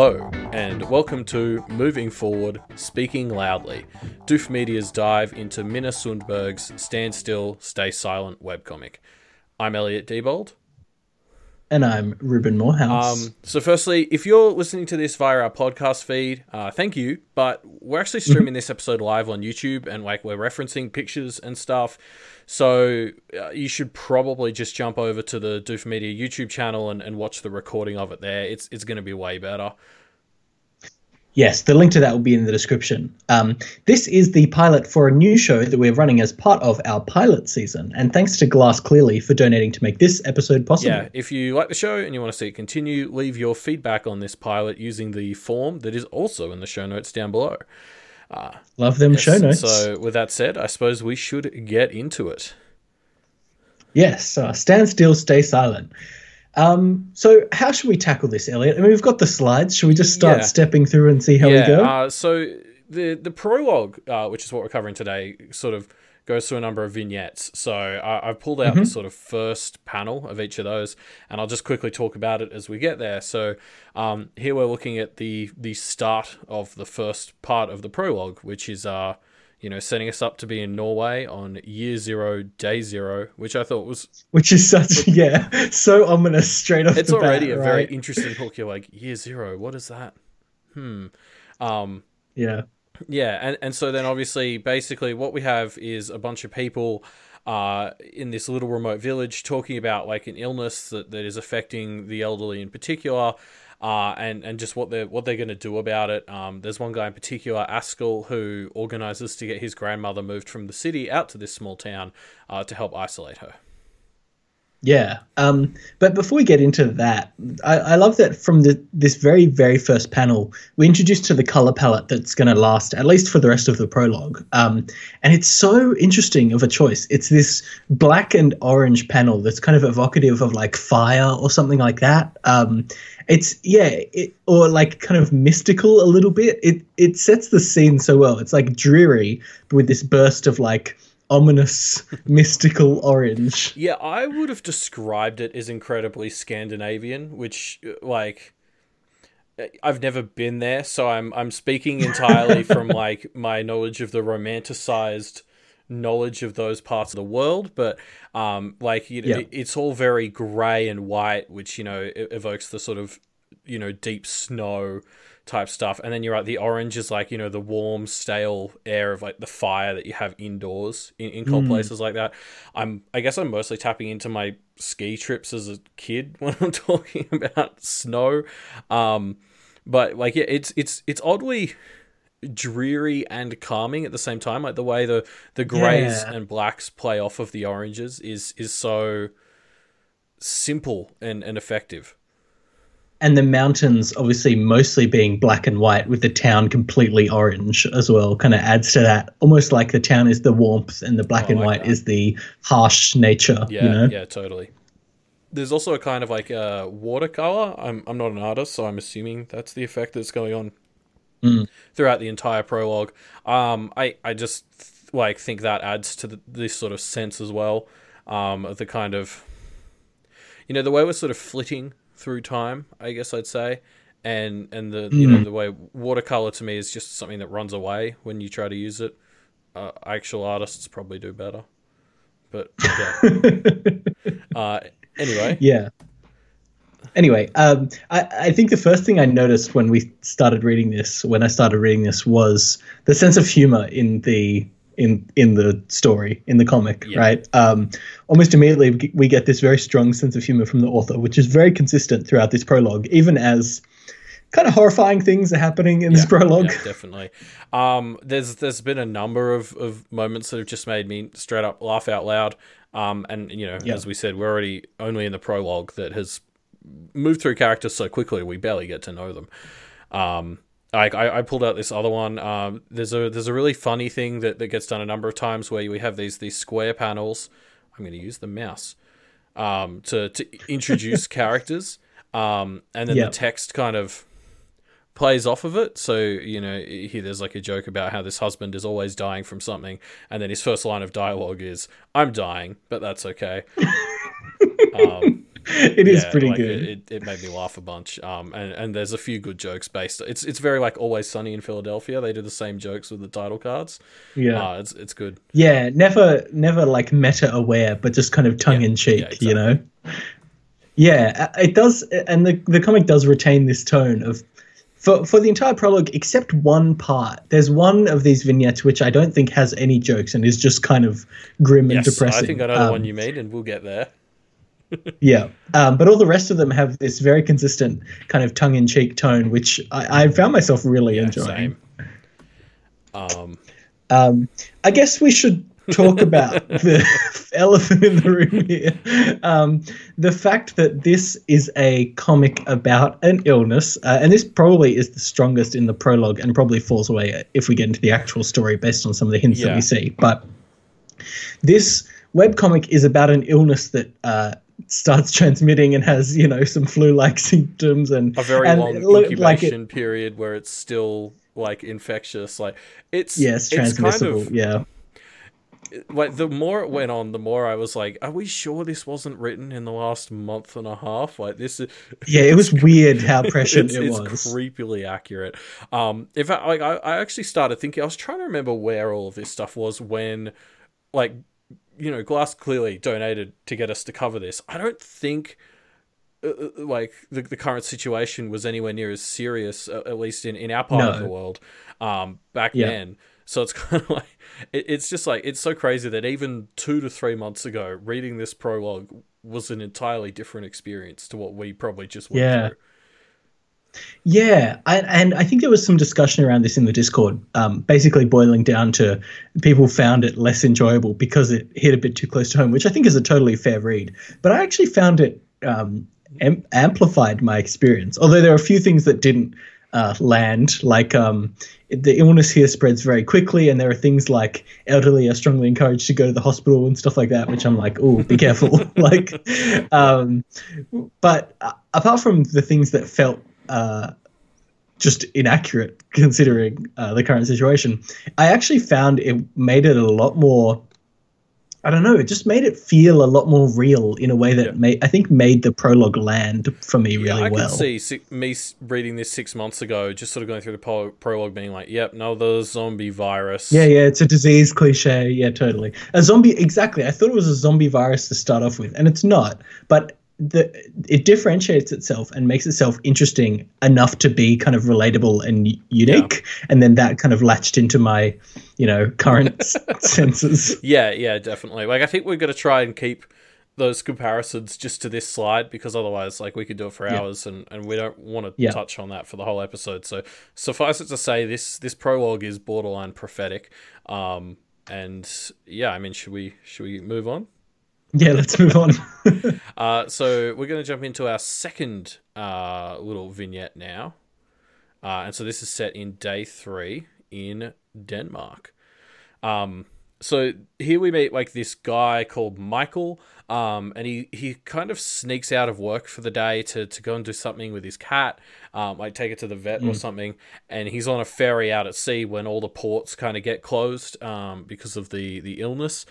Hello, and welcome to Moving Forward, Speaking Loudly, Doof Media's dive into Minna Sundberg's Stand Still, Stay Silent webcomic. I'm Elliot Diebold. And I'm Reuben Morehouse. Um, so, firstly, if you're listening to this via our podcast feed, uh, thank you. But we're actually streaming this episode live on YouTube, and like we're referencing pictures and stuff. So uh, you should probably just jump over to the Doof Media YouTube channel and, and watch the recording of it there. It's it's going to be way better. Yes, the link to that will be in the description. Um, this is the pilot for a new show that we're running as part of our pilot season. And thanks to Glass Clearly for donating to make this episode possible. Yeah, if you like the show and you want to see it continue, leave your feedback on this pilot using the form that is also in the show notes down below. Uh, Love them yes, show notes. So, with that said, I suppose we should get into it. Yes, uh, stand still, stay silent. Um, so how should we tackle this, Elliot? I mean, we've got the slides. Should we just start yeah. stepping through and see how yeah, we go? Uh, so the the prologue, uh, which is what we're covering today, sort of goes through a number of vignettes. So I, have pulled out mm-hmm. the sort of first panel of each of those, and I'll just quickly talk about it as we get there. So um, here we're looking at the the start of the first part of the prologue, which is uh, you know, setting us up to be in Norway on year zero, day zero, which I thought was. Which is such, yeah, so ominous straight off It's already bat, a right? very interesting hook. You're like, year zero, what is that? Hmm. Um, yeah. Yeah. And, and so then obviously, basically, what we have is a bunch of people uh, in this little remote village talking about like an illness that, that is affecting the elderly in particular uh, and and just what they're what they're going to do about it. Um, there's one guy in particular, Askell, who organizes to get his grandmother moved from the city out to this small town uh, to help isolate her. Yeah, um, but before we get into that, I, I love that from the, this very, very first panel, we introduced to the color palette that's going to last at least for the rest of the prologue. Um, and it's so interesting of a choice. It's this black and orange panel that's kind of evocative of like fire or something like that. Um, it's yeah, it, or like kind of mystical a little bit. It it sets the scene so well. It's like dreary with this burst of like ominous mystical orange. Yeah, I would have described it as incredibly Scandinavian, which like I've never been there, so I'm I'm speaking entirely from like my knowledge of the romanticized knowledge of those parts of the world, but um, like you know, yeah. it's all very grey and white, which you know evokes the sort of you know deep snow type stuff. And then you're right, the orange is like, you know, the warm, stale air of like the fire that you have indoors in, in cold mm. places like that. I'm I guess I'm mostly tapping into my ski trips as a kid when I'm talking about snow. Um but like yeah, it's it's it's oddly dreary and calming at the same time. Like the way the the grays yeah. and blacks play off of the oranges is is so simple and, and effective and the mountains obviously mostly being black and white with the town completely orange as well kind of adds to that. Almost like the town is the warmth and the black oh, and white is the harsh nature yeah you know? yeah totally. There's also a kind of like a uh, watercolor I'm, I'm not an artist so i'm assuming that's the effect that's going on mm. throughout the entire prologue. Um i i just like think that adds to the, this sort of sense as well um of the kind of you know the way we're sort of flitting through time, I guess I'd say. And and the you know hmm. the way watercolor to me is just something that runs away when you try to use it. Uh, actual artists probably do better, but yeah. uh, anyway, yeah. Anyway, um, I, I think the first thing I noticed when we started reading this, when I started reading this, was the sense of humor in the in in the story in the comic, yeah. right? Um, almost immediately we get this very strong sense of humor from the author, which is very consistent throughout this prologue, even as kind of horrifying things are happening in yeah, this prologue. Yeah, definitely. Um, there's there's been a number of, of moments that have just made me straight up laugh out loud. Um, and you know, yeah. as we said, we're already only in the prologue that has moved through characters so quickly we barely get to know them. Um, like I, I pulled out this other one. Um, there's a there's a really funny thing that, that gets done a number of times where we have these these square panels. I'm going to use the mouse um, to to introduce characters, um, and then yep. the text kind of plays off of it. So you know, here there's like a joke about how this husband is always dying from something, and then his first line of dialogue is "I'm dying, but that's okay." um, it is Yeah, pretty like, good. It, it, it made me laugh a bunch. Um, and, and there's a few good jokes based. It's it's very like Always Sunny in Philadelphia. They do the same jokes with the title cards. yeah. Uh, it's it's good. Yeah, never, never like meta aware, but just kind of tongue in cheek, yeah, you know. Yeah, uh, it does, and the the comic does retain this tone of for for the entire prologue, except one part. There's one of these vignettes which I don't think has any jokes and is just kind of grim and depressing. I think I know the Um, one you mean, and we'll get there. Yeah, um, but all the rest of them have this very consistent kind of tongue in cheek tone, which I, I found myself really Yeah, enjoying. same. Um, Um, I guess we should talk about the elephant in the room here. Um, the fact that this is a comic about an illness, uh, and this probably is the strongest in the prologue and probably falls away if we get into the actual story based on some of the hints that we see. But this webcomic is about an illness that. Uh, starts transmitting and has you know some flu-like symptoms and a very and long looked like incubation period where it's still like infectious. Like it's yes it's kind transmissible of yeah like the more it went on, the more I was like, "Are we sure this wasn't written in the last month and a half?" Like this is yeah it was weird how prescient it's, it it's was creepily accurate. Um, in fact, like I, I actually started thinking, I was trying to remember where all of this stuff was when, like, you know, Glass clearly donated to get us to cover this. I don't think. uh, uh, Like the, the current situation was anywhere near as serious, uh, at least in, in our part of the world, um, back Yeah. then. So it's kind of like it, it's just like it's so crazy that even two to three months ago, reading this prologue was an entirely different experience to what we probably just went Yeah. through. Yeah, I, and I think there was some discussion around this in the Discord, um, basically boiling down to people found it less enjoyable because it hit a bit too close to home, which I think is a totally fair read. But I actually found it um, am- amplified my experience, although there are a few things that didn't uh, land, like um, the illness here spreads very quickly, and there are things like elderly are strongly encouraged to go to the hospital and stuff like that, which I'm like, oh, be careful. like, um, but uh, apart from the things that felt uh, just inaccurate considering uh, the current situation. I actually found it made it a lot more. I don't know. It just made it feel a lot more real in a way that Yeah. made I think made the prologue land for me really I well. I can see me reading this six months ago, just sort of going through the pro- prologue, being like, "Yep, another zombie virus." Yeah, yeah, it's a disease cliche. Yeah, totally. A zombie, exactly. I thought it was a zombie virus to start off with, and it's not. But the it differentiates itself and makes itself interesting enough to be kind of relatable and unique. And then that kind of latched into my, you know, current senses. yeah, yeah, definitely. Like, I think we're gonna try and keep those comparisons just to this slide because otherwise, like, we could do it for Yeah. hours, and, and we don't want to Yeah. touch on that for the whole episode. So suffice it to say, this this prologue is borderline prophetic. Um, and yeah, I mean, should we should we move on? Yeah, let's move on. Uh, so we're going to jump into our second uh, little vignette now. Uh, and so this is set in day three in Denmark. Um, so here we meet like this guy called Michael, um, and he, he kind of sneaks out of work for the day to, to go and do something with his cat, um, like take it to the vet or something. And he's on a ferry out at sea when all the ports kind of get closed um, because of the, the illness.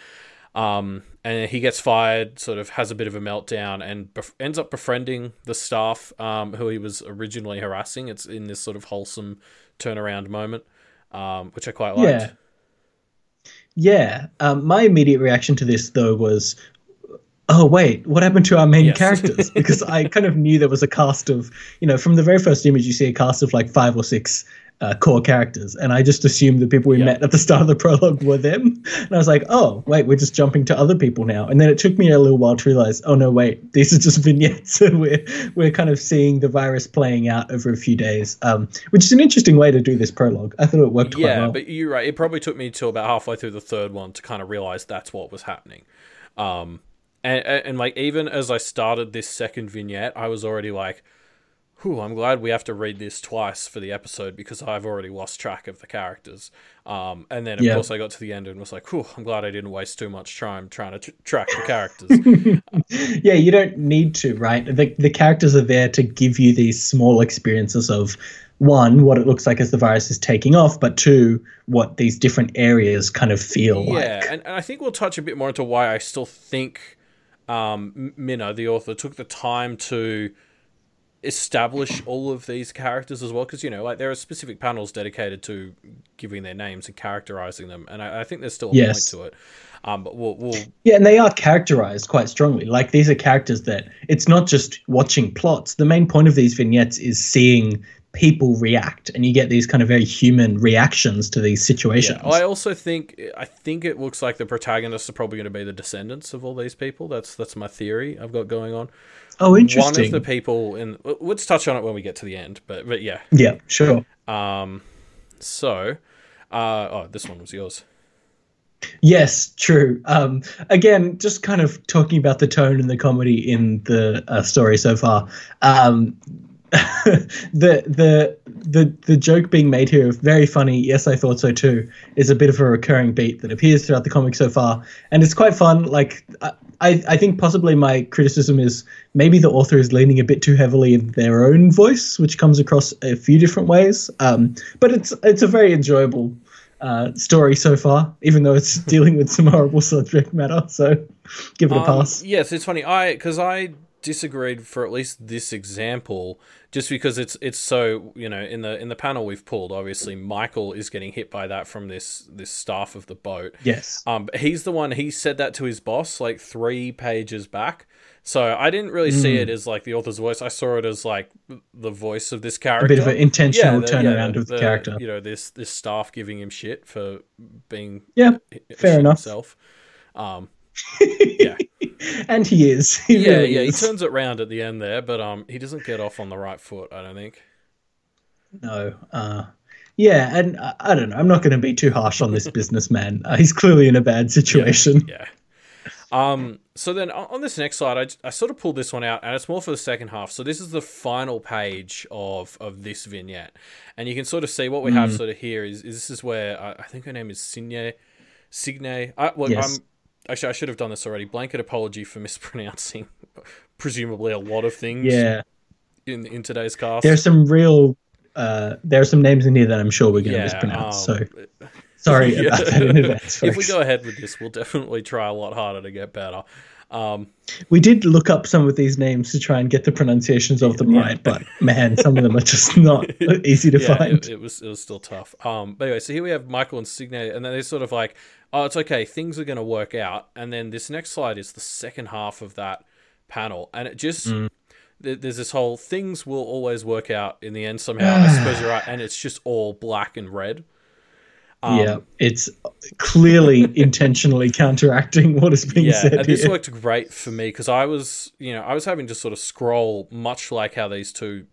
Um, and he gets fired, sort of has a bit of a meltdown, and bef- ends up befriending the staff um, who he was originally harassing. It's in this sort of wholesome turnaround moment, um, which I quite liked. Yeah. yeah. Um, my immediate reaction to this though was, oh wait, what happened to our main Yes. characters? Because I kind of knew there was a cast of, you know, from the very first image you see a cast of like five or six uh, core characters, and I just assumed the people we Yeah. met at the start of the prologue were them. And I was like, oh wait, we're just jumping to other people now. And then it took me a little while to realize, oh no, wait, these are just vignettes, and we're we're kind of seeing the virus playing out over a few days, um, which is an interesting way to do this prologue. I thought it worked quite Yeah, well. but you're right. It probably took me till about halfway through the third one to kind of realize that's what was happening. Um, and, and, and like even as I started this second vignette, I was already like, "Whew, I'm glad we have to read this twice for the episode because I've already lost track of the characters." Um, and then of Yeah. course I got to the end and was like, "Whew, I'm glad I didn't waste too much time trying to tr- track the characters." yeah, you don't need to, right? The the characters are there to give you these small experiences of one, what it looks like as the virus is taking off, but two, what these different areas kind of feel yeah, like. and, and I think we'll touch a bit more into why I still think um, Minna, the author, took the time to establish all of these characters as well because you know like there are specific panels dedicated to giving their names and characterizing them and i, I think there's still a Yes. point to it um but we'll, we'll Yeah, and they are characterized quite strongly. Like these are characters that it's not just watching plots. The main point of these vignettes is seeing people react, and you get these kind of very human reactions to these situations. Yeah, I also think I think it looks like the protagonists are probably going to be the descendants of all these people. That's that's my theory I've got going on. Oh, interesting. One of the people in let's touch on it when we get to the end, but but yeah. yeah, sure. Um, so, uh, oh, this one was yours. Yes, true. Um, again, just kind of talking about the tone and the comedy in the uh, story so far. Um, the the the the joke being made here, very funny. Yes, I thought so too. Is a bit of a recurring beat that appears throughout the comic so far, and it's quite fun. Like I I think possibly my criticism is maybe the author is leaning a bit too heavily in their own voice, which comes across a few different ways. Um, but it's it's a very enjoyable uh, story so far, even though it's dealing with some horrible subject matter. So give it a Um, pass. yes, it's funny. I because I disagreed for at least this example, just because it's it's so you know in the in the panel we've pulled. Obviously, Michael is getting hit by that from this this staff of the boat. Yes. Um, he's the one. He said that to his boss like three pages back. So I didn't really see Hmm. it as like the author's voice. I saw it as like the voice of this character. A bit of an intentional the- turnaround the- of the, character. You know, this this staff giving him shit for being Yeah, fair enough. Himself. Um, yeah, and he is. He yeah, really yeah. He turns it round at the end there, but um, he doesn't get off on the right foot. I don't think. No. Uh, yeah, and uh, I don't know. I'm not going to be too harsh on this businessman. Uh, he's clearly in a bad situation. Yeah. Um. So then on this next slide, I, I sort of pulled this one out, and it's more for the second half. So this is the final page of of this vignette, and you can sort of see what we have Mm. sort of here is, is this is where I, I think her name is Signe, Signe. I, well, Yes. I'm actually I should have done this already. Blanket apology for mispronouncing, presumably a lot of things. Yeah. In in today's cast. There's some real. Uh, there are some names in here that I'm sure we're going to yeah. mispronounce. um, so sorry yeah. about that in advance. if we go ahead with this, we'll definitely try a lot harder to get better. Um, We did look up some of these names to try and get the pronunciations of them Yeah. right, but man, some of them are just not easy to yeah, find. It, it was it was still tough. Um, but anyway, so here we have Michael and Signe, and then they're sort of like, oh, it's okay, things are going to work out. And then this next slide is the second half of that panel, and it just Mm. th- there's this whole things will always work out in the end somehow. I suppose you're right, and it's just all black and red. Um, yeah, it's clearly intentionally counteracting what is being yeah, said and this here. worked great for me because I was, you know, I was having to sort of scroll, much like how these two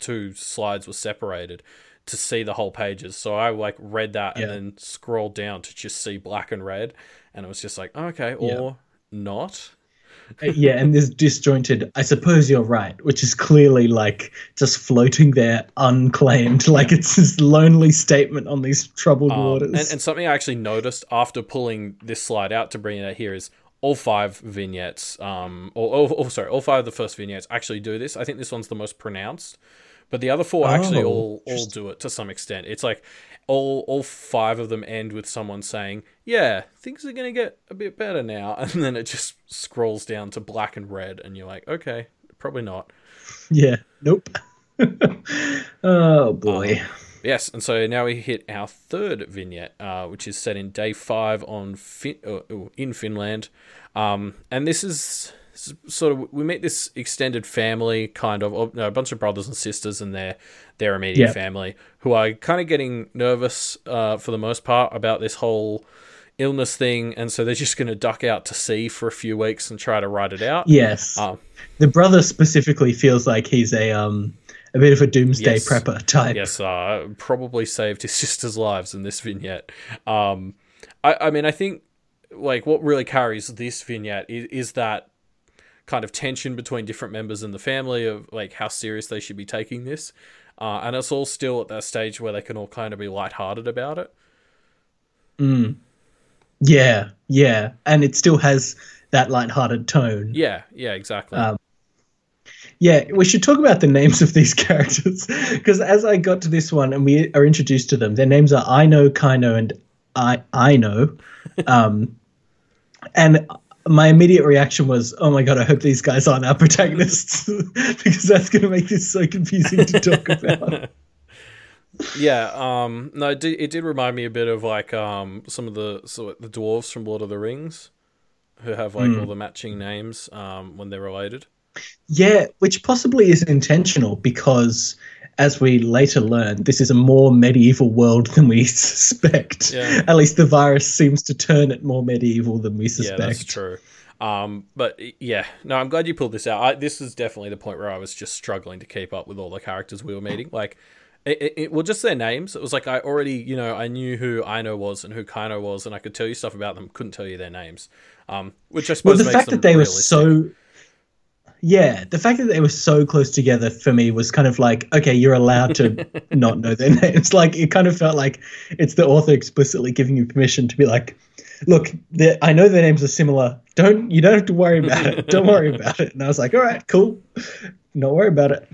two slides were separated, to see the whole pages. So I like read that Yeah. and then scrolled down to just see black and red, and it was just like, okay, or not. Uh, yeah, and this disjointed, I suppose you're right, which is clearly like just floating there unclaimed. Like it's this lonely statement on these troubled Um, waters. and, and something I actually noticed after pulling this slide out to bring it out here is all five vignettes, um, or, or, or sorry, all five of the first vignettes actually do this. I think this one's the most pronounced, but the other four actually Oh, all all do it to some extent. It's like all all five of them end with someone saying, "Yeah, things are gonna get a bit better now," and then it just scrolls down to black and red, and you're like, "Okay, probably not." yeah, nope. oh boy. Yes, and so now we hit our third vignette, uh, which is set in day five on fin- uh, in Finland, um, and this is sort of we meet this extended family, kind of no, a bunch of brothers and sisters and their their immediate Yeah. family, who are kind of getting nervous uh, for the most part about this whole illness thing, and so they're just going to duck out to sea for a few weeks and try to ride it out. yes. Um, the brother specifically feels like he's a um a bit of a doomsday Yes. prepper type. yes, uh, probably saved his sister's lives in this vignette. Um, I, I mean, I think like what really carries this vignette is, is that kind of tension between different members in the family of like how serious they should be taking this, uh, and it's all still at that stage where they can all kind of be lighthearted about it. Yeah, yeah, and it still has that light-hearted tone. Yeah, yeah, exactly. Um, Yeah, we should talk about the names of these characters because as I got to this one and we are introduced to them, their names are I know, Kaino, and I I know. Um, and my immediate reaction was, "Oh my god, I hope these guys aren't our protagonists because that's going to make this so confusing to talk about." yeah, um, no, it did, it did remind me a bit of like um, some of the so the dwarves from Lord of the Rings, who have like Hmm. all the matching names um, when they're related. Yeah, which possibly is intentional because, as we later learn, this is a more medieval world than we suspect. Yeah. At least the virus seems to turn it more medieval than we suspect. Yeah, that's true. Um, but yeah, no, I'm glad you pulled this out. I, this is definitely the point where I was just struggling to keep up with all the characters we were meeting. Like, it, it, it well, just their names. It was like I already, you know, I knew who Ino was and who Kaino was, and I could tell you stuff about them. Couldn't tell you their names. Um, which I Well, suppose the makes fact that they were so. Yeah, the fact that they were so close together for me was kind of like, okay, you're allowed to not know their names. Like, it kind of felt like it's the author explicitly giving you permission to be like, look, I know their names are similar. Don't you don't have to worry about it. Don't worry about it. And I was like, all right, cool. Not worry about it.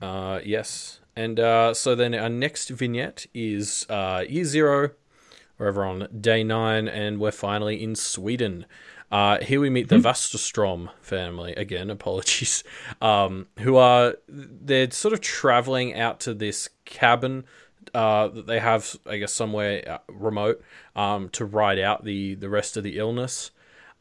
Uh, yes. And uh, so then our next vignette is uh, year zero. We're over on day nine, and we're finally in Sweden. Uh, here we meet the Vasterstrom family again. Apologies, um, who are they're sort of traveling out to this cabin uh, that they have, I guess, somewhere uh, remote um, to ride out the the rest of the illness.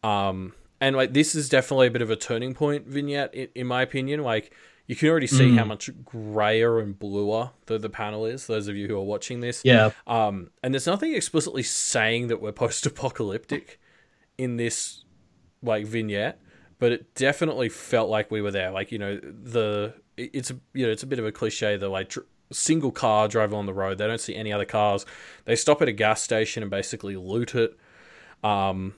Um, and like this is definitely a bit of a turning point vignette, in, in my opinion. Like you can already see how much grayer and bluer the, the panel is. Those of you who are watching this, Yeah. um, and there's nothing explicitly saying that we're post-apocalyptic in this like vignette, but it definitely felt like we were there. Like you know, the it's a you know it's a bit of a cliche. The like dr- single car drive on the road. They don't see any other cars. They stop at a gas station and basically loot it. Um,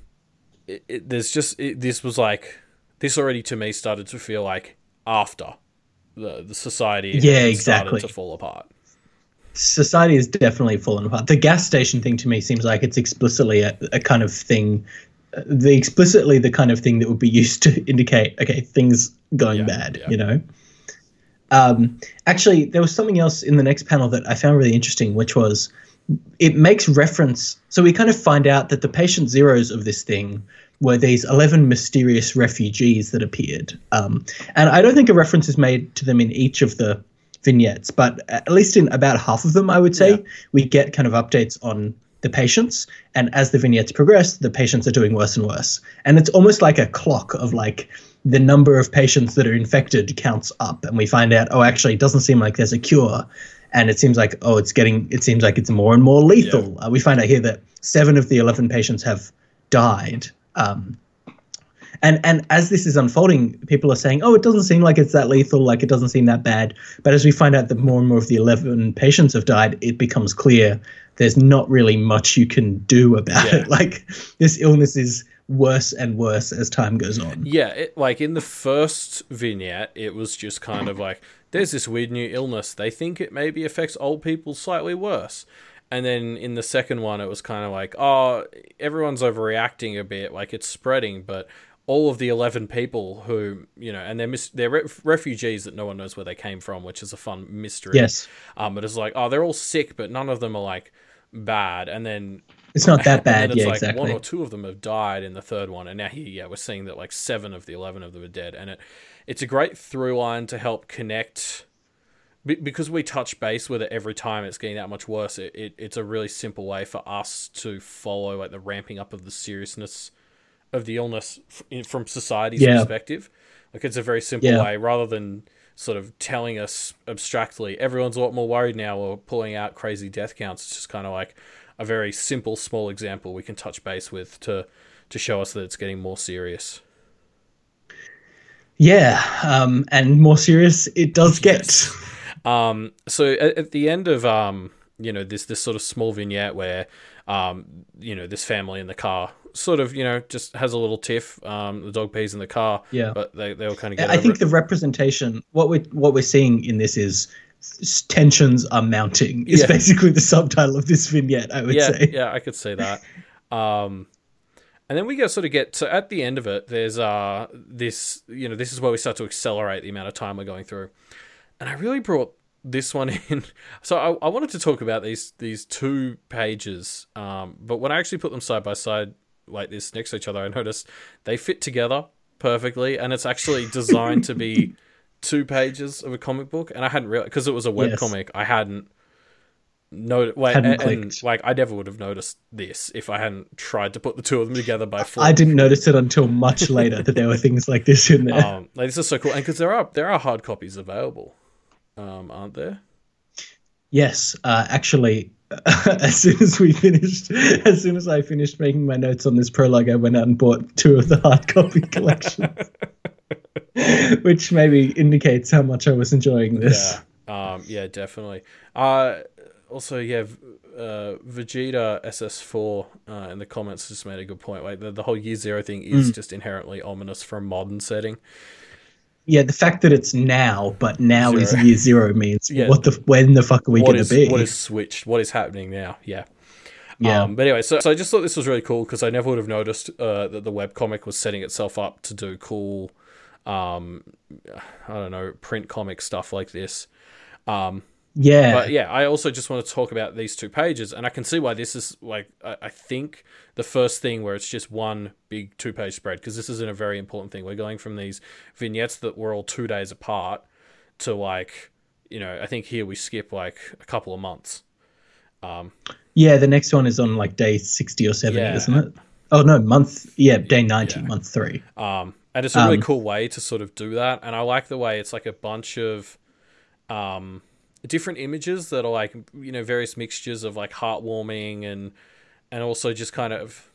it, it, there's just it, this was like this already to me started to feel like after the the society Yeah, exactly. to fall apart. society has definitely fallen apart. The gas station thing to me seems like it's explicitly a, a kind of thing, the explicitly the kind of thing that would be used to indicate okay things going Yeah, bad. yeah. You know. Um, actually, there was something else in the next panel that I found really interesting, which was it makes reference. So we kind of find out that the patient zeros of this thing were these 11 mysterious refugees that appeared. Um, and I don't think a reference is made to them in each of the vignettes, but at least in about half of them, I would say, Yeah. we get kind of updates on the patients. And as the vignettes progress, the patients are doing worse and worse. And it's almost like a clock of like the number of patients that are infected counts up. And we find out, oh, actually, it doesn't seem like there's a cure. And it seems like, oh, it's getting, it seems like it's more and more lethal. Uh, we find out here that seven of the 11 patients have died. Um, and and as this is unfolding, people are saying, "Oh, it doesn't seem like it's that lethal. Like it doesn't seem that bad." But as we find out that more and more of the eleven patients have died, it becomes clear there's not really much you can do about Yeah. it. Like this illness is worse and worse as time goes on. Yeah, it, like in the first vignette, it was just kind of like there's this weird new illness. They think it maybe affects old people slightly worse. And then in the second one, it was kind of like, oh, everyone's overreacting a bit, like it's spreading, but all of the 11 people who, you know, and they're, mis- they're re- refugees that no one knows where they came from, which is a fun mystery. Yes, Um, but it's like, oh, they're all sick, but none of them are like bad. And then it's not that bad. it's Yeah, like exactly. one or two of them have died in the third one, and now here, yeah, we're seeing that like seven of the eleven of them are dead, and it it's a great through line to help connect. Because we touch base with it every time it's getting that much worse, it, it, it's a really simple way for us to follow like the ramping up of the seriousness of the illness from society's Yeah. perspective. Like it's a very simple Yeah. way rather than sort of telling us abstractly everyone's a lot more worried now or pulling out crazy death counts. It's just kind of like a very simple, small example we can touch base with to to show us that it's getting more serious. Yeah, um, and more serious it does get. Yes. Um, so at, at the end of um, you know this this sort of small vignette where um, you know this family in the car sort of you know just has a little tiff. Um, the dog pees in the car. Yeah. but they they all kind of get. I think it. the representation, what we're what we're seeing in this is tensions are mounting. Is Yeah. basically the subtitle of this vignette. I would yeah, say. yeah, I could see that. Um, and then we go sort of get so at the end of it. There's uh this you know this is where we start to accelerate the amount of time we're going through, and I really brought this one in. So I, I wanted to talk about these these two pages, um, but when I actually put them side by side like this next to each other, I noticed they fit together perfectly, and it's actually designed to be two pages of a comic book. And I hadn't realized because it was a web Yes. comic. I hadn't noticed. Like, Hadn't and, and, like I never would have noticed this if I hadn't tried to put the two of them together by foot. I didn't notice it until much later that there were things like this in there. um, like this is so cool, and because there are there are hard copies available, um, aren't there? Yes, uh, actually, as soon as we finished, as soon as I finished making my notes on this prologue, I went out and bought two of the hard copy collections, which maybe indicates how much I was enjoying this. Yeah, um, yeah, definitely. Uh, also, yeah, uh, Vegeta SS4 uh, in the comments just made a good point. Like the, the whole Year Zero thing is just inherently ominous for a modern setting. Yeah, the fact that it's now, but now is year zero means Yeah. what the when the fuck are we going to be? what is switched? What is happening now? Yeah. yeah, Um, but anyway, so, so I just thought this was really cool because I never would have noticed uh, that the webcomic was setting itself up to do cool, um, I don't know, print comic stuff like this. Um, yeah, But yeah, I also just want to talk about these two pages, and I can see why this is like I, I think the first thing where it's just one big two page spread because this isn't a very important thing. We're going from these vignettes that were all two days apart to like you know I think here we skip like a couple of months. Um, yeah. The next one is on like day sixty or seventy, Yeah. isn't it? Oh no, month. Yeah, day ninety, Yeah. month three. Um, and it's a really Um, cool way to sort of do that. And I like the way it's like a bunch of um, different images that are like you know various mixtures of like heartwarming and and also just kind of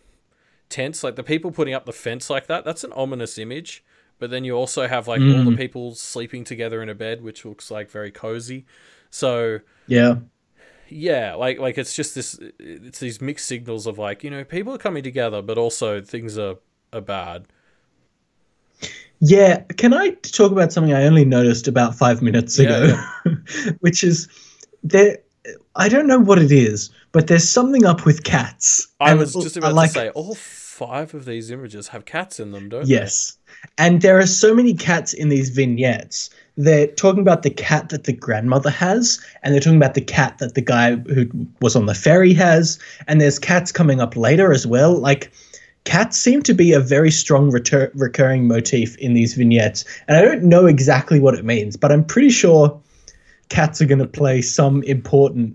tense. Like the people putting up the fence like that, that's an ominous image. But then you also have like all the mm. people sleeping together in a bed, which looks like very cozy. So Yeah, yeah, like like it's just this it's these mixed signals of like, you know, people are coming together, but also things are are bad. Yeah, can I talk about something I only noticed about five minutes ago, which is there. I don't know what it is, but there's something up with cats. I And was just oh, I about like- to say all five of these images have cats in them, don't they? Yes, and there are so many cats in these vignettes. They're talking about the cat that the grandmother has, and they're talking about the cat that the guy who was on the ferry has, and there's cats coming up later as well. Like cats seem to be a very strong retur- recurring motif in these vignettes and i don't know exactly what it means but i'm pretty sure cats are going to play some important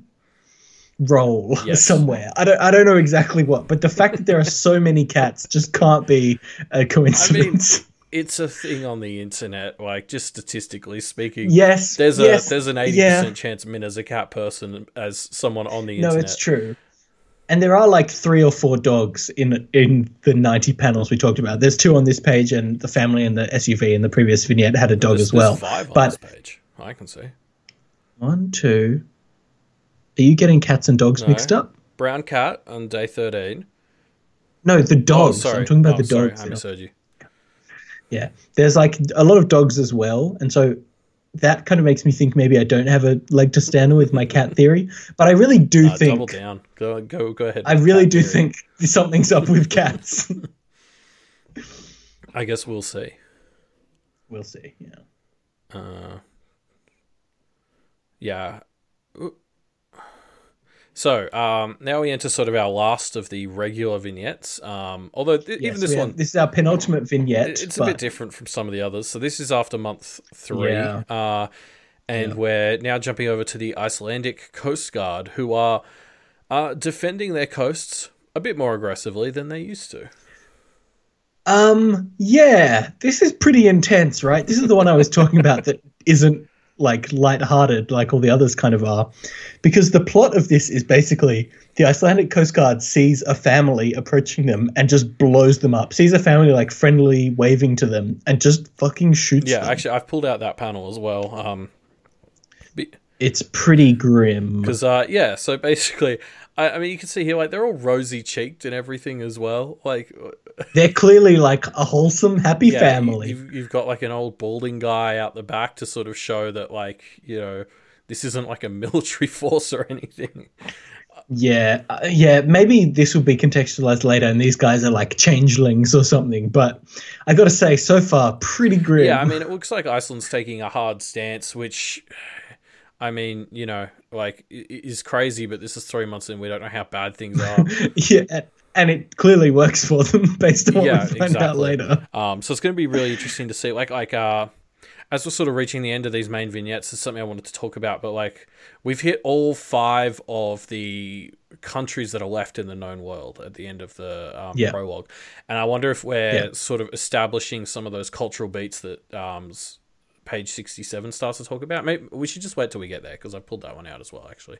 role Yes. somewhere i don't i don't know exactly what but the fact that there are so many cats just can't be a coincidence It's a thing on the internet, like just statistically speaking. yes There's a there's an eighty yeah. percent chance Min is a cat person as someone on the internet. no it's true and there are like three or four dogs in in the 90 panels we talked about there's two on this page and the family and the suv in the previous vignette had a dog There's, as well there's five on but this page. I can see. One, two. Are you getting cats and dogs No. mixed up? Brown cat on day thirteen. No, the dogs. oh. I'm talking about Oh, the sorry, dogs. I misheard you. Yeah, there's like a lot of dogs as well, and so that kind of makes me think maybe I don't have a leg to stand on with my cat theory. But I really do Uh, double down. Go go go ahead. I really do theory. think something's up with cats. I guess we'll see. we'll see. Yeah. Uh, yeah. So um, now we enter sort of our last of the regular vignettes. Um, although th- Yes, even this we have- one, this is our penultimate vignette. it- it's a bit different from some of the others. So this is after month three, Yeah. uh, and we're now jumping over to the Icelandic Coast Guard, who are uh, defending their coasts a bit more aggressively than they used to. Um, yeah, this is pretty intense, right? This is the one I was talking about that isn't like light-hearted like all the others kind of are. Because the plot of this is basically the Icelandic Coast Guard sees a family approaching them and just blows them up. Sees a family like friendly waving to them and just fucking shoots Yeah, them. actually, I've pulled out that panel as well. Um, It's pretty grim. Because uh, yeah, so basically, I, I mean, you can see here like they're all rosy cheeked and everything as well. Like, They're clearly like a wholesome, happy yeah, family. You've, you've got like an old balding guy out the back to sort of show that like you know this isn't like a military force or anything. Yeah, uh, yeah. Maybe this will be contextualized later, and these guys are like changelings or something. But I got to say, so far, pretty grim. Yeah, I mean, it looks like Iceland's taking a hard stance, which. I mean, you know, like i- i- is crazy, but this is three months in. We don't know how bad things are. yeah. and it clearly works for them based on what Yeah, we find out exactly. later. Um, so it's going to be really interesting to see. Like, like uh, as we're sort of reaching the end of these main vignettes, is something I wanted to talk about. But like, we've hit all five of the countries that are left in the known world at the end of the um, Yeah. prologue, and I wonder if we're Yeah. sort of establishing some of those cultural beats that um, page sixty-seven starts to talk about. Maybe we should just wait till we get there because I pulled that one out as well, actually.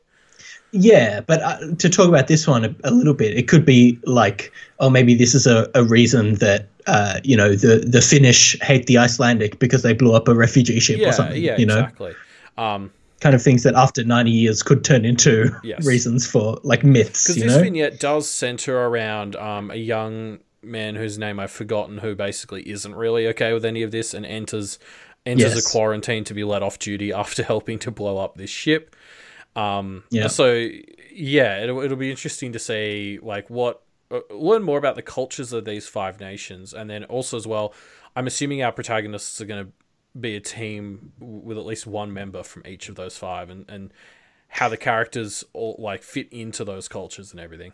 Yeah, but uh, to talk about this one a, a little bit, it could be like, oh, maybe this is a, a reason that uh, you know the the Finnish hate the Icelandic because they blew up a refugee ship Yeah, or something. yeah, you know, exactly. Um, kind of things that after ninety years could turn into Yes. reasons for like myths. Because this know, vignette does center around um, a young man whose name I've forgotten, who basically isn't really okay with any of this and enters enters Yes. a quarantine to be let off duty after helping to blow up this ship. Um, Yeah. So yeah, it'll it'll be interesting to see like what uh, learn more about the cultures of these five nations, and then also as well, I'm assuming our protagonists are going to be a team with at least one member from each of those five, and and how the characters all like fit into those cultures and everything.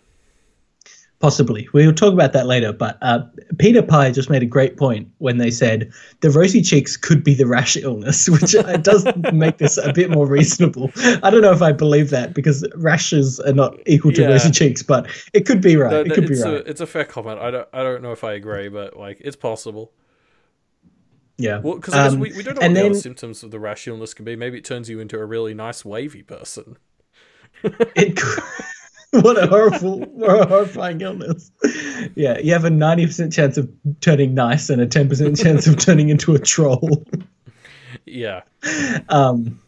Possibly we'll talk about that later. But uh, Peter Pye just made a great point when they said the rosy cheeks could be the rash illness, which uh, does make this a bit more reasonable. I don't know if I believe that because rashes are not equal to Yeah. rosy cheeks, but it could be right. No, it could be right. a, it's a fair comment. I don't I don't know if I agree, but like it's possible. yeah. Well, because Um, we, we don't know what the then other symptoms of the rash illness can be. Maybe it turns you into a really nice wavy person. it could, what a horrible, what a horrifying illness. Yeah, you have a ninety percent chance of turning nice and a ten percent chance of turning into a troll. Yeah, Um,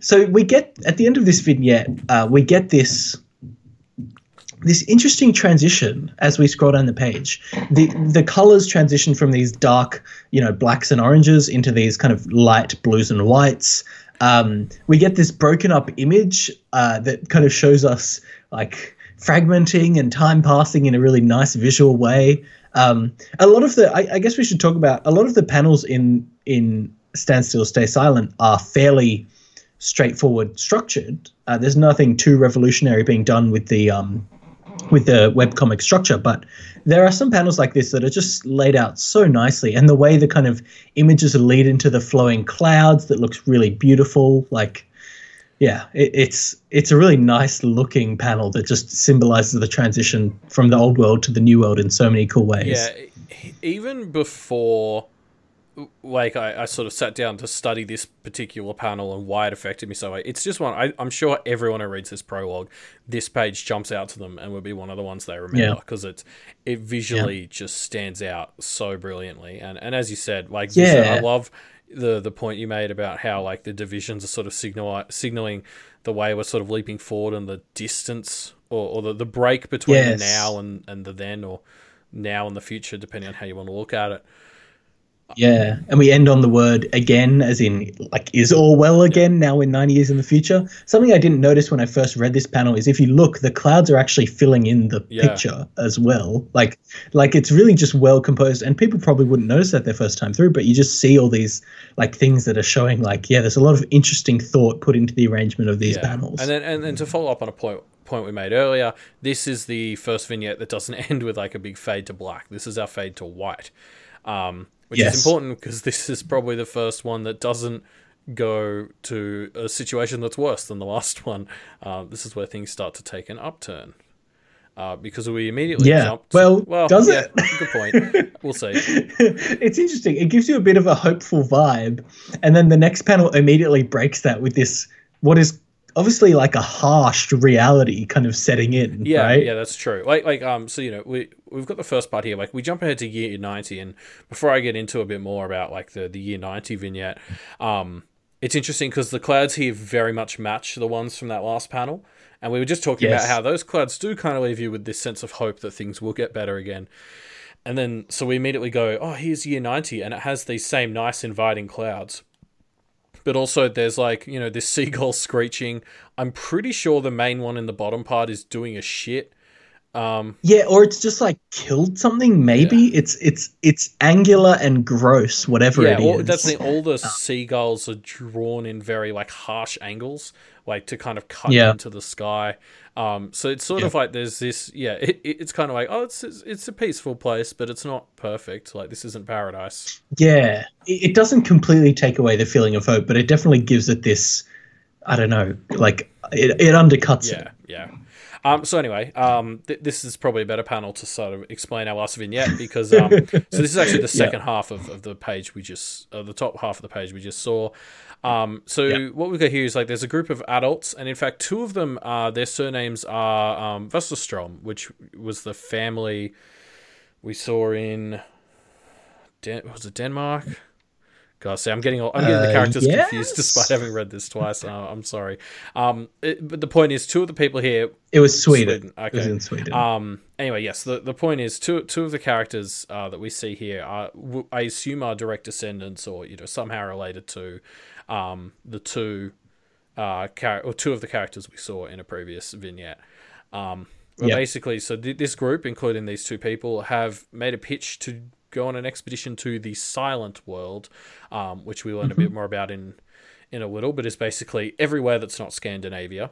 so we get at the end of this vignette, uh, we get this this interesting transition as we scroll down the page. The the colors transition from these dark, you know, blacks and oranges into these kind of light blues and whites. Um, we get this broken up image uh, that kind of shows us like fragmenting and time passing in a really nice visual way. Um, a lot of the, I, I guess we should talk about a lot of the panels in in Stand Still, Stay Silent are fairly straightforward structured. Uh, there's nothing too revolutionary being done with the um, with the webcomic structure, but there are some panels like this that are just laid out so nicely, and the way the kind of images lead into the flowing clouds that looks really beautiful. Like, yeah, it, it's it's a really nice looking panel that just symbolizes the transition from the old world to the new world in so many cool ways. yeah. Even before, like I, I sort of sat down to study this particular panel and why it affected me so. It's just one. I, I'm sure everyone who reads this prologue, this page jumps out to them and will be one of the ones they remember Yeah. because it's it visually just stands out so brilliantly. And and as you said, like you said, I love the the point you made about how like the divisions are sort of signal signaling the way we're sort of leaping forward and the distance or, or the, the break between Yes. the now and, and the then or now and the future depending on how you want to look at it Yeah, and we end on the word again, as in like is all well again now we're 90 years in the future. Something I didn't notice when I first read this panel is if you look, the clouds are actually filling in the Yeah. picture as well. Like like it's really just well composed, and people probably wouldn't notice that their first time through, but you just see all these like things that are showing like yeah, there's a lot of interesting thought put into the arrangement of these panels. And then and then to follow up on a point point we made earlier, this is the first vignette that doesn't end with like a big fade to black. This is our fade to white. Um, which Yes. is important because this is probably the first one that doesn't go to a situation that's worse than the last one. Uh, this is where things start to take an upturn. Uh, because we immediately Yeah. jump. Well, does yeah, it? Good point. We'll see. it's interesting. It gives you a bit of a hopeful vibe, and then the next panel immediately breaks that with this what is obviously like a harsh reality kind of setting in. Yeah, right? yeah, that's true. Like, like, um, so you know, we we've got the first part here. Like, we jump ahead to year ninety, and before I get into a bit more about like the the year ninety vignette, um, it's interesting because the clouds here very much match the ones from that last panel, and we were just talking Yes. about how those clouds do kind of leave you with this sense of hope that things will get better again. And then, so we immediately go, oh, here's year 90, and it has these same nice, inviting clouds. But also, there's like, you know, this seagull screeching. I'm pretty sure the main one in the bottom part is doing a shit. Um, Yeah, or it's just like killed something. Maybe it's it's it's angular and gross, whatever yeah, it all, is. that's the all the seagulls are drawn in very like harsh angles, like to kind of cut Yeah. into the sky. Um, so it's sort Yeah. of like there's this, yeah, it, it, it's kind of like oh, it's it's it's a peaceful place, but it's not perfect. Like this isn't paradise. Yeah, it, it doesn't completely take away the feeling of hope, but it definitely gives it this. I don't know, like it, it undercuts it. Yeah, yeah. Um, so anyway, um, th- this is probably a better panel to sort of explain our last vignette because um, so this is actually the second half of, of the page we just, uh, the top half of the page we just saw. Um, so what we've got here is like there's a group of adults, and in fact, two of them, uh, their surnames are um, Västerström, which was the family we saw in, Den- was it Denmark? God, see, I'm getting all, I'm getting the Uh, characters yes. confused despite having read this twice. Uh, I'm sorry. Um, it, but the point is, two of the people here It was Sweden. Sweden, It was in Sweden. um. Anyway, yes. The, the point is, two two of the characters uh, that we see here are, w- I assume, are direct descendants or you know somehow related to, um, the two, uh, char- or two of the characters we saw in a previous vignette. Um, Yeah. basically, so th- this group, including these two people, have made a pitch to go on an expedition to the Silent World, um, which we learn a bit more about in in a little, but is basically everywhere that's not Scandinavia.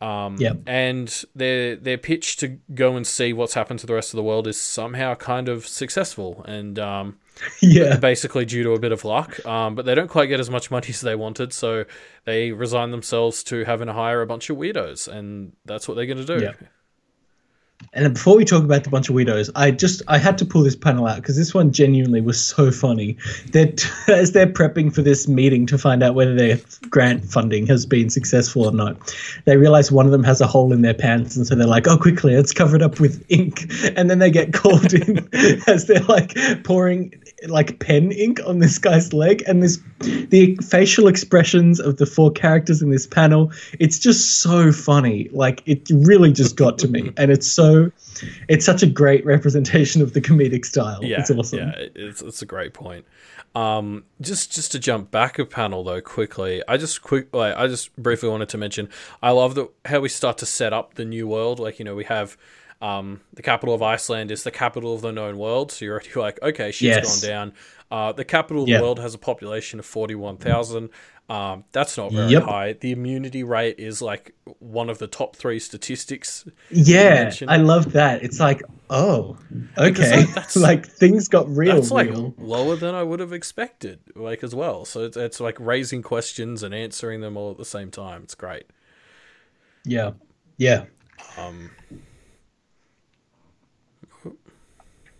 Um, Yep. And their their pitch to go and see what's happened to the rest of the world is somehow kind of successful, and um, yeah, basically due to a bit of luck. Um, but they don't quite get as much money as they wanted, so they resign themselves to having to hire a bunch of weirdos, and that's what they're going to do. Yeah. And then before we talk about the bunch of widows, I just I had to pull this panel out because this one genuinely was so funny. That as they're prepping for this meeting to find out whether their grant funding has been successful or not, they realize one of them has a hole in their pants, and so they're like, "Oh, quickly, let's cover it up with ink." And then they get called in as they're like pouring like pen ink on this guy's leg, and this the facial expressions of the four characters in this panel. It's just so funny. Like it really just got to me, and it's so it's such a great representation of the comedic style. Yeah, it's awesome. yeah, it's it's a great point. Um, just just to jump back a panel though quickly, I just quick like I just briefly wanted to mention I love the how we start to set up the new world. Like you know we have um, the capital of Iceland is the capital of the known world, so you're already like okay, shit's Yes. gone down. Uh, the capital of Yeah. the world has a population of forty one thousand. Um, that's not very Yep. high. The immunity rate is like one of the top three statistics Yeah, I love that. It's like, oh, okay, like, that's- like things got real. That's like real. lower than I would have expected, like as well. So it's, it's like raising questions and answering them all at the same time. It's great. Yeah, yeah. Um,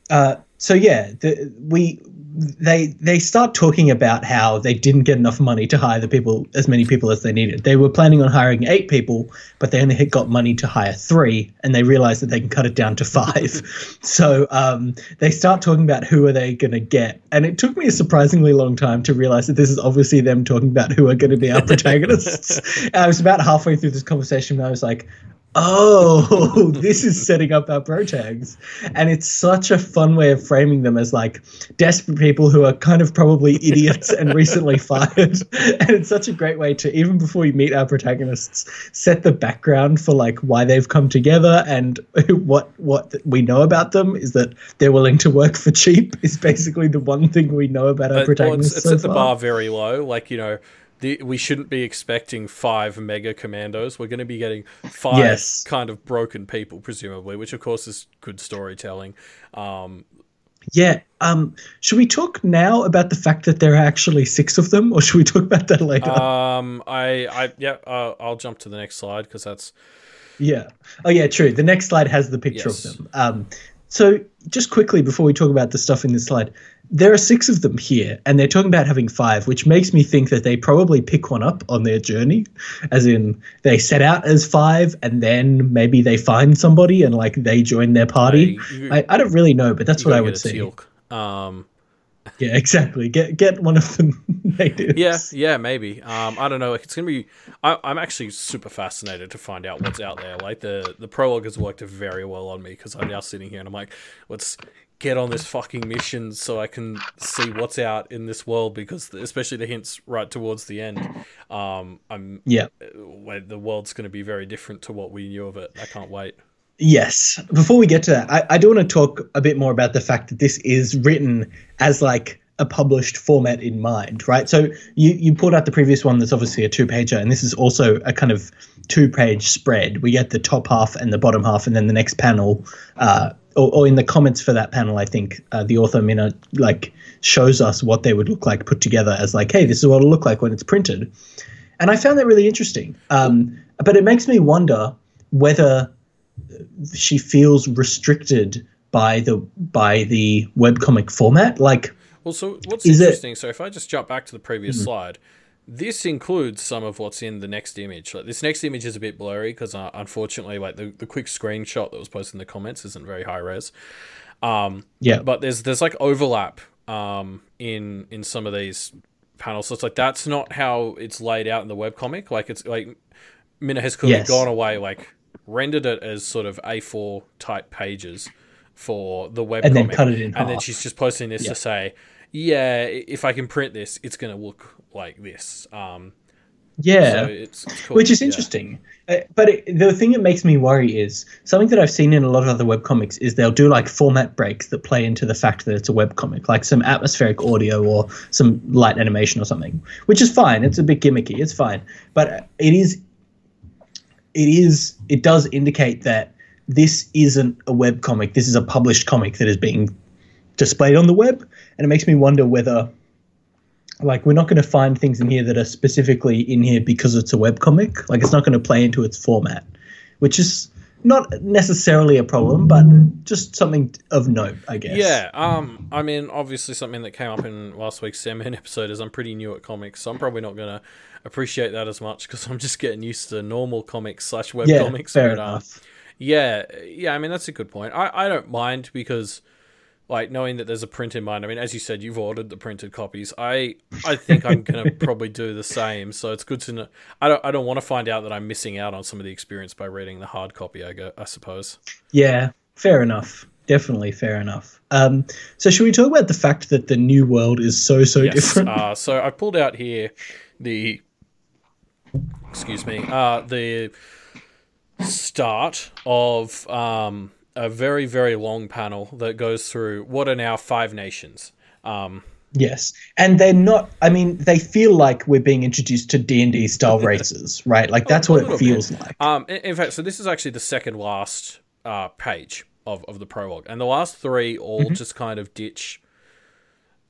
Uh, so yeah, the, we they they start talking about how they didn't get enough money to hire the people as many people as they needed. They were planning on hiring eight people, but they only had got money to hire three, and they realized that they can cut it down to five. so um, they start talking about who are they going to get, and it took me a surprisingly long time to realize that this is obviously them talking about who are going to be our protagonists. I was about halfway through this conversation, and I was like, oh, this is setting up our pro tags. And it's such a fun way of framing them as like desperate people who are kind of probably idiots and recently fired. And it's such a great way to, even before you meet our protagonists, set the background for like why they've come together and what what we know about them is that they're willing to work for cheap is basically the one thing we know about our but, well, protagonists. it's, it's so at the bar very low. Like you know, the, we shouldn't be expecting five mega commandos. We're going to be getting five Yes. kind of broken people, presumably, which of course is good storytelling. Um, Yeah. Um, should we talk now about the fact that there are actually six of them, or should we talk about that later? um, I, I, yeah, uh, I'll jump to the next slide because that's yeah. Oh, yeah. True. The next slide has the picture Yes. of them. Um, so just quickly before we talk about the stuff in this slide, there are six of them here, and they're talking about having five, which makes me think that they probably pick one up on their journey, as in they set out as five, and then maybe they find somebody and like they join their party. You- I, I don't really know, but that's what I would say. Um, Yeah, exactly. Get get one of them natives. Yeah, yeah, maybe. Um, I don't know. It's gonna be. I, I'm actually super fascinated to find out what's out there. Like the the prologue has worked very well on me because I'm now sitting here and I'm like, let's get on this fucking mission so I can see what's out in this world because especially the hints right towards the end. Um, I'm Yeah. where the world's going to be very different to what we knew of it. I can't wait. Yes. Before we get to that, I, I do want to talk a bit more about the fact that this is written as like a published format in mind, right? So you you pulled out the previous one that's obviously a two pager, and this is also a kind of two page spread. We get the top half and the bottom half, and then the next panel, uh, or, or in the comments for that panel, I think uh, the author Minna like shows us what they would look like put together as like, hey, this is what it'll look like when it's printed, and I found that really interesting. Um, but it makes me wonder whether she feels restricted by the by the webcomic format. Like, Well, so what's Is it- interesting? So if I just jump back to the previous Mm-hmm. slide, this includes some of what's in the next image. Like this next image is a bit blurry because uh, unfortunately, like the, the quick screenshot that was posted in the comments isn't very high res. Um, yeah, but there's there's like overlap um, in in some of these panels. So it's like that's not how it's laid out in the webcomic. Like it's like Minna has clearly Yes. gone away, like rendered it as sort of A4 type pages for the webcomic, And then cut it in and then she's just posting this Yeah. to say, yeah, if I can print this, it's gonna look like this. Um, yeah. so it's, it's cool. which is Yeah. interesting. Uh, but it, the thing that makes me worry is something that I've seen in a lot of other webcomics is they'll do like format breaks that play into the fact that it's a webcomic, like some atmospheric audio or some light animation or something, which is fine. It's a bit gimmicky. It's fine, but it is. It is. It does indicate that this isn't a web comic. This is a published comic that is being displayed on the web, and it makes me wonder whether like we're not going to find things in here that are specifically in here because it's a web comic. like it's not going to play into its format which is not necessarily a problem but just something of note i guess Yeah, um, I mean, obviously something that came up in last week's Sandman episode is I'm pretty new at comics, so I'm probably not gonna appreciate that as much because I'm just getting used to normal comics slash web yeah comics. fair but, um, enough yeah, yeah. I mean, that's a good point. I, I don't mind because, like, knowing that there's a print in mind. I mean, as you said, you've ordered the printed copies. I I think I'm gonna probably do the same. So it's good to know. I don't I don't want to find out that I'm missing out on some of the experience by reading the hard copy. I go. I suppose. yeah fair enough definitely fair enough um so should we talk about the fact that the new world is so so Yes. different Uh, so I pulled out here the excuse me uh, the start of um, a very very long panel that goes through what are now five nations. Um, Yes, and they're not. I mean, they feel like we're being introduced to D and D style races, right? Like that's what it feels like. um, in, in fact, so this is actually the second last uh, page of, of the prologue, and the last three all Mm-hmm. just kind of ditch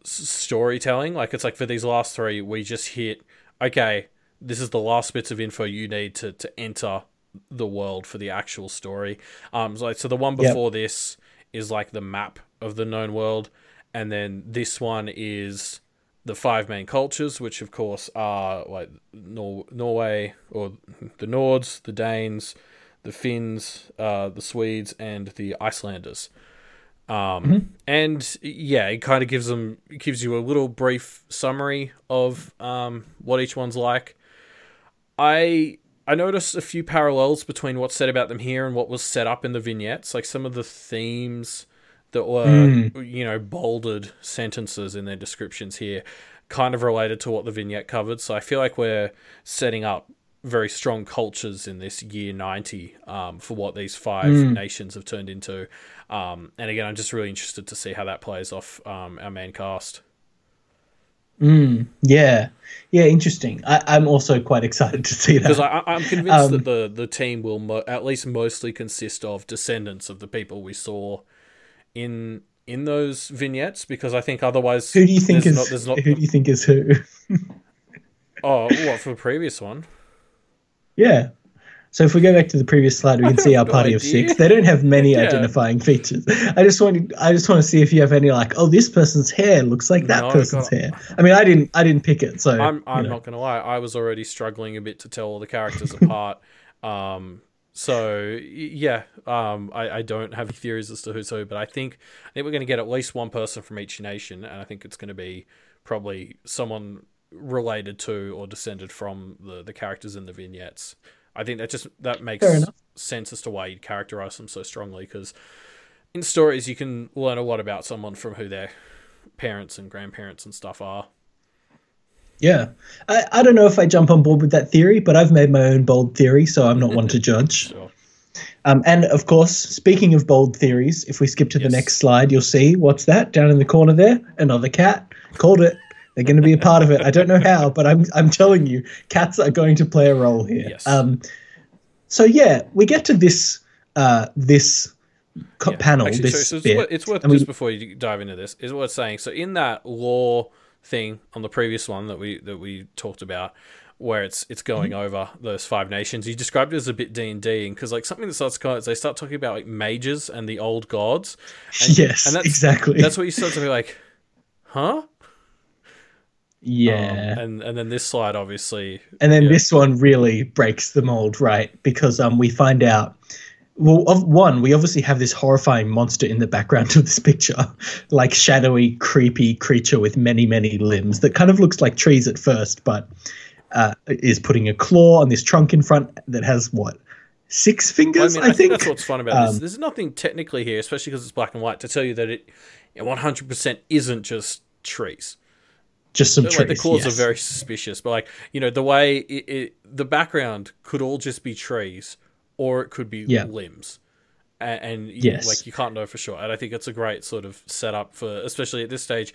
s- storytelling. Like it's like for these last three, we just hit okay. This is the last bits of info you need to to enter the world for the actual story. Um, so, like, so the one Yep. before this is like the map of the known world, and then this one is the five main cultures, which of course are like Nor- Norway or the Nords, the Danes, the Finns, uh, the Swedes, and the Icelanders. Um, And yeah, it kind of gives them it gives you a little brief summary of um, what each one's like. I I noticed a few parallels between what's said about them here and what was set up in the vignettes. Like some of the themes that were you know bolded sentences in their descriptions here, kind of related to what the vignette covered. So I feel like we're setting up very strong cultures in this year 90 um, for what these five nations have turned into. Um, and again, I'm just really interested to see how that plays off um, our main cast. Yeah, yeah, interesting. I, I'm also quite excited to see that. Because I, I'm convinced Um, that the, the team will mo- at least mostly consist of descendants of the people we saw in in those vignettes. Because I think otherwise, who do you think there's is not, there's not who do you think is who? oh what for the previous one? yeah. So if we go back to the previous slide, we can see our no party of six. They don't have many Yeah. identifying features. I just want I just want to see if you have any like, oh, this person's hair looks like that No, person's God. hair. I mean, I didn't I didn't pick it, so I'm I'm know. not gonna lie. I was already struggling a bit to tell all the characters apart. Um, so yeah, um, I, I don't have theories as to who's who, but I think I think we're going to get at least one person from each nation, and I think it's going to be probably someone related to or descended from the the characters in the vignettes. I think that just that makes sense as to why you'd characterize them so strongly because in stories you can learn a lot about someone from who their parents and grandparents and stuff are. Yeah. I, I don't know if I jump on board with that theory, but I've made my own bold theory, so I'm not one to judge. So Um, and of course, speaking of bold theories, if we skip to the next slide, you'll see what's that down in the corner there? Another cat. Called it. They're going to be a part of it. I don't know how, but I'm I'm telling you, cats are going to play a role here. Yes. Um, so yeah, we get to this uh, this co- Yeah. panel. Actually, this so, so it's, worth, it's worth and we- just before you dive into this is worth saying. So in that law thing on the previous one that we that we talked about, where it's it's going Mm-hmm. over those five nations, you described it as a bit D and D, because like something that starts going, they start talking about like mages and the old gods. And, yes, and that's, exactly. That's what you start to be like, huh? Yeah. Um, and and then this slide obviously. And then yeah. this one really breaks the mold, right? Because um, we find out. Well, of one, we obviously have this horrifying monster in the background of this picture, like shadowy, creepy creature with many, many limbs that kind of looks like trees at first, but uh, is putting a claw on this trunk in front that has what six Well, fingers? I, mean, I, I, think, think. that's what's fun about this. Um, There's nothing technically here, especially because it's black and white, to tell you that it 100% isn't just trees. Just some like trees. the claws yes. are very suspicious, but like you know the way it, it the background could all just be trees, or it could be Yeah. limbs, and, and you, like you can't know for sure. And I think it's a great sort of setup for, especially at this stage.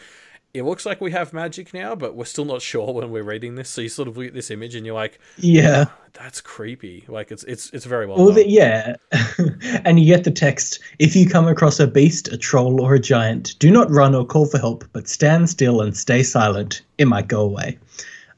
It looks like we have magic now, but we're still not sure when we're reading this. So you sort of look at this image and you're like, Yeah. "That's creepy." Like it's it's it's very well Well, the, yeah, and you get the text: if you come across a beast, a troll, or a giant, do not run or call for help, but stand still and stay silent. It might go away.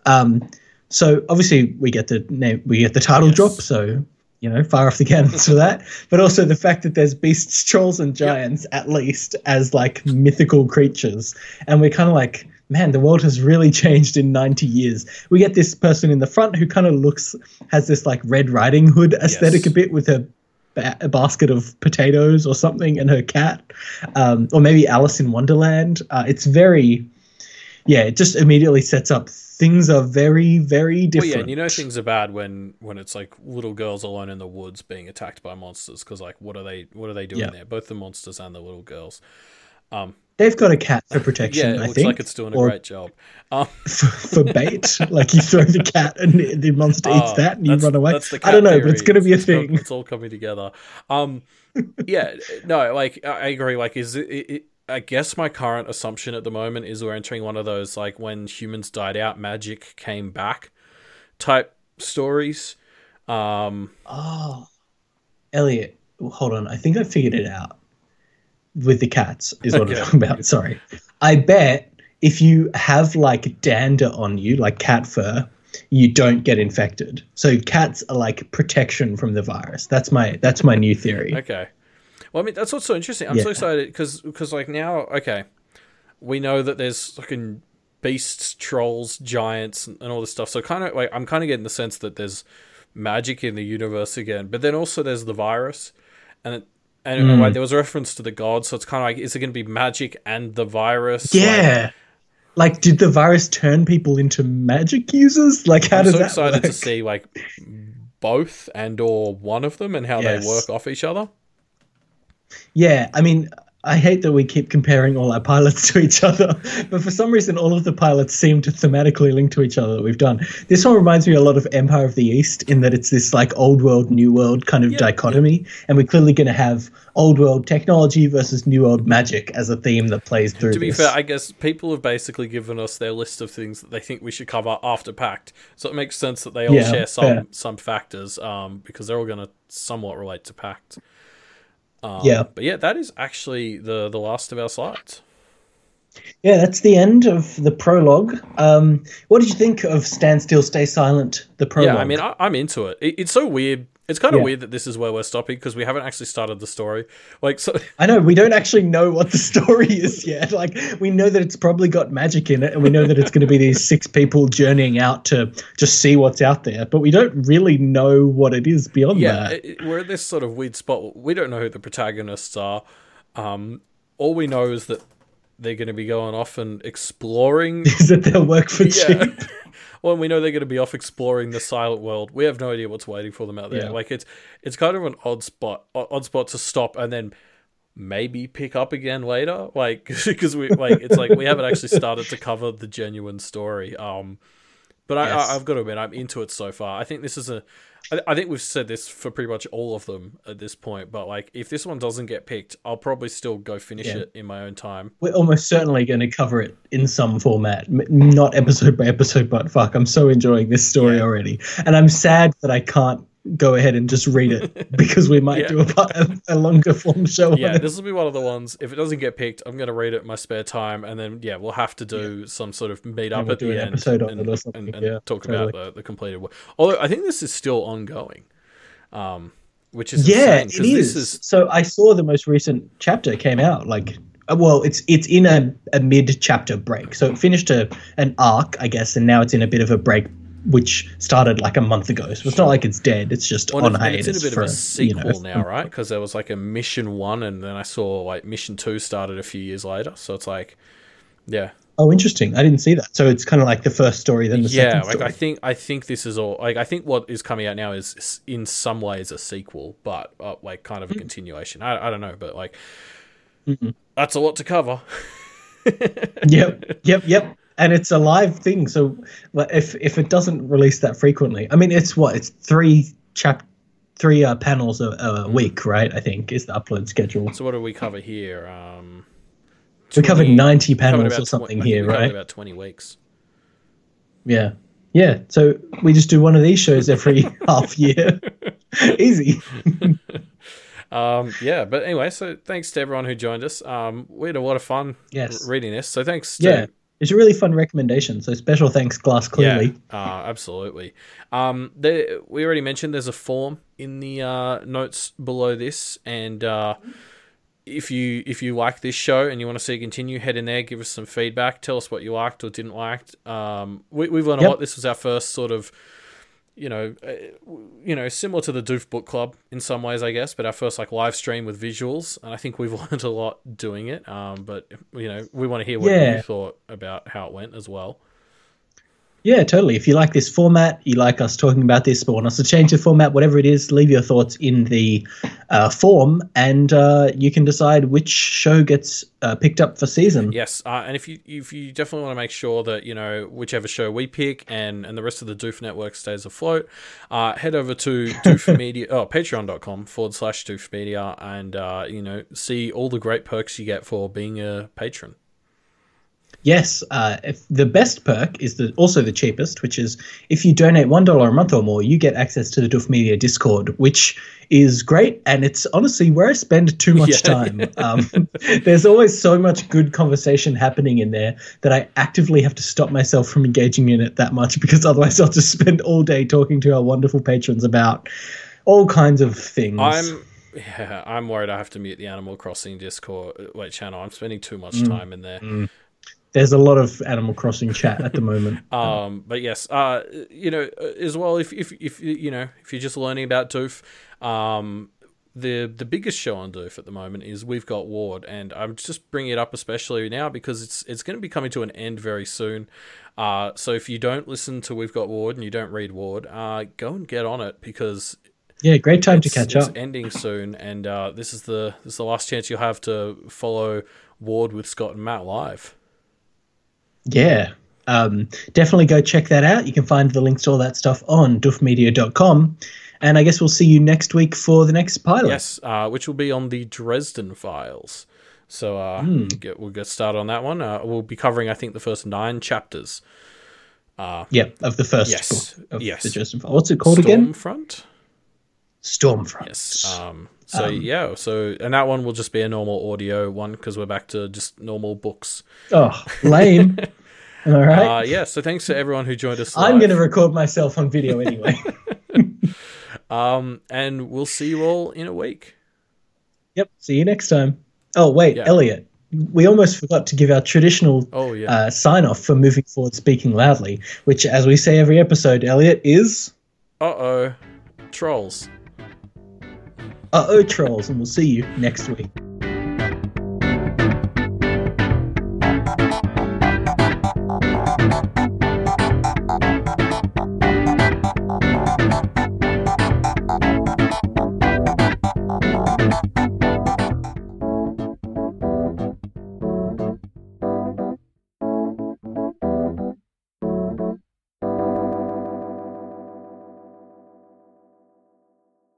Um, so obviously we get the name, we get the title Yes. drop. So you know, far off the cannons for that. But also the fact that there's beasts, trolls, and giants at least as like mythical creatures, and we're kind of like. Man, the world has really changed in 90 years. We get this person in the front who kind of looks, has this like Red Riding Hood aesthetic Yes. a bit with a, ba- a basket of potatoes or something and her cat. Um, or maybe Alice in Wonderland. Uh, it's very, yeah, it just immediately sets up things are very, very Well, different. yeah, and you know things are bad when when it's like little girls alone in the woods being attacked by monsters because like what are they what are they doing Yeah. there? Both the monsters and the little girls. Um, They've got a cat for Yeah, protection, it I looks think. like it's doing a or great job. Um, for, for bait. like you throw the cat and the, monster eats oh, that and you run away. I don't know, but it's going to be a It's all- thing. It's all coming together. Um, yeah, no, like I agree. Like, is it, it? I guess my current assumption at the moment is we're entering one of those like when humans died out, magic came back type stories. Um, Oh, Elliot, hold on. I think I figured it out. With the cats is what Okay. I'm talking about. Sorry. I bet if you have like dander on you, like cat fur, you don't get infected. So cats are like protection from the virus. That's my that's my new theory. Okay. Well, I mean, that's what's so interesting. I'm so excited because like now, okay, we know that there's fucking beasts, trolls, giants, and all this stuff. So kind of like I'm kind of getting the sense that there's magic in the universe again, but then also there's the virus, and it, and Mm. like, there was a reference to the gods. So it's kind of like, is it going to be magic and the virus? Yeah. Like, did the virus turn people into magic users? Like, how I'm does so excited work? to see like both and or one of them and how Yes. they work off each other. Yeah, I mean, I hate that we keep comparing all our pilots to each other, but for some reason, all of the pilots seem to thematically link to each other that we've done. This one reminds me a lot of Empire of the East in that it's this like old world, new world kind of Yeah, dichotomy, and we're clearly going to have old world technology versus new world magic as a theme that plays through. To be this. fair, I guess people have basically given us their list of things that they think we should cover after Pact, so it makes sense that they all Yeah, share some fair. some factors, um, because they're all going to somewhat relate to Pact. Um, Yeah. but yeah, that is actually the the last of our slides. yeah, that's the end of the prologue. Um, what did you think of Stand Still, Stay Silent? The prologue. Yeah, I mean, I, I'm into it. it. It's so weird. It's kind of Yeah. weird that this is where we're stopping because we haven't actually started the story. Like, so I know we don't actually know what the story is yet. Like we know that it's probably got magic in it, and we know that it's going to be these six people journeying out to just see what's out there, but we don't really know what it is beyond yeah, that. it, we're at this sort of weird spot. We don't know who the protagonists are. Um, all we know is that they're going to be going off and exploring Is that they'll work for Yeah. cheap? well, we know they're going to be off exploring the silent world. We have no idea what's waiting for them out there. Yeah. Like it's it's kind of an odd spot, odd spot to stop and then maybe pick up again later. Like because we like it's like we haven't actually started to cover the genuine story. Um, But I, Yes. I, I've got to admit, I'm into it so far. I think this is a. I, I think we've said this for pretty much all of them at this point. But like, if this one doesn't get picked, I'll probably still go finish Yeah. it in my own time. We're almost certainly going to cover it in some format, not episode by episode. But fuck, I'm so enjoying this story Yeah. already, and I'm sad that I can't go ahead and just read it because we might Yeah. do a, a, longer form show. Yeah, on this will be one of the ones. If it doesn't get picked, I'm going to read it in my spare time, and then yeah, we'll have to do some sort of meet up we'll at the an end episode on and, it or something, and- and yeah, talk totally. about the, the completed work. Although I think this is still ongoing, um, which is yeah, insane, it is. Is So I saw the most recent chapter came out like. uh, Well, it's it's in a, a mid chapter break, so it finished a an arc, I guess, and now it's in a bit of a break, which started like a month ago. So it's not like it's dead; it's just Well, on hiatus. it's in a bit for, of a sequel you know, now, right? Because there was like a mission one, and then I saw like mission two started a few years later. So it's like, yeah, Oh, interesting. I didn't see that. So it's kind of like the first story, then the yeah. second Like. I think I think this is all like I think what is coming out now is in some ways a sequel, but uh, like kind of Hmm. a continuation. I I don't know, but like that's a lot to cover. yep, yep, yep. And it's a live thing. So if if it doesn't release that frequently, I mean, it's what it's three chap, three uh, panels a, a week, right? I think is the upload schedule. So what do we cover here? Um, We covered ninety covered panels or something tw- I think here, right? About twenty weeks. Yeah, yeah. So we just do one of these shows every half year. Easy. Um, yeah, but anyway, so thanks to everyone who joined us. Um, we had a lot of fun Yes. reading this. So thanks. To, Yeah, it's a really fun recommendation. So special thanks, Glass Clearly. Yeah, uh, absolutely. Um, there, we already mentioned there's a form in the uh, notes below this, and uh, if you if you like this show and you want to see it continue, head in there, give us some feedback, tell us what you liked or didn't like. Um, we, we've learned a lot. This was our first sort of. You know, uh, you know, similar to the Doof Book Club in some ways, I guess, but our first like live stream with visuals, and I think we've learned a lot doing it. Um, but you know, we want to hear what Yeah. you thought about how it went as well. Yeah, totally. If you like this format, you like us talking about this, but want us to change the format, whatever it is, leave your thoughts in the uh, form, and uh, you can decide which show gets uh, picked up for season. Yes, uh, and if you if you definitely want to make sure that you know whichever show we pick and and the rest of the Doof network stays afloat, uh, head over to Doof Media, oh patreon.com forward slash Doof Media, and uh, you know see all the great perks you get for being a patron. Yes, uh, if the best perk is the also the cheapest, which is if you donate one dollar a month or more, you get access to the Doof Media Discord, which is great, and it's honestly where I spend too much Yeah. time. Um, there's always so much good conversation happening in there that I actively have to stop myself from engaging in it that much because otherwise I'll just spend all day talking to our wonderful patrons about all kinds of things. I'm yeah, I'm worried I have to mute the Animal Crossing Discord uh, wait channel. I'm spending too much Mm. time in there. There's a lot of Animal Crossing chat at the moment. Um, but yes, uh, you know, as well, if, if, if, you know, if you're just learning about Doof, um, the, the biggest show on Doof at the moment is We've Got Ward. And I'm just bringing it up especially now because it's, it's going to be coming to an end very soon. Uh, so if you don't listen to We've Got Ward and you don't read Ward, uh, go and get on it because Yeah, great time to it's, catch it's up. ending soon. And, uh, this is the, this is the last chance you'll have to follow Ward with Scott and Matt live. Yeah. Um, definitely go check that out. You can find the links to all that stuff on doofmedia.com. And I guess we'll see you next week for the next pilot. Yes, uh, which will be on the Dresden Files. So uh, Hmm. get, we'll get started on that one. Uh, we'll be covering, I think, the first nine chapters. Yeah, of the first Yes, book of yes. the Dresden Files. What's it called again? Stormfront. Stormfront. Yes. Um, so yeah, so and that one will just be a normal audio one because we're back to just normal books. Oh, lame. all right. Uh, yeah. So thanks to everyone who joined us. I'm going to record myself on video anyway. Um, and we'll see you all in a week. yep. See you next time. Oh, wait, Yeah. Elliot. We almost forgot to give our traditional Oh yeah. uh, sign off for moving forward speaking loudly, which, as we say every episode, Elliot, is Uh oh. Trolls. Uh oh trolls, and we'll see you next week.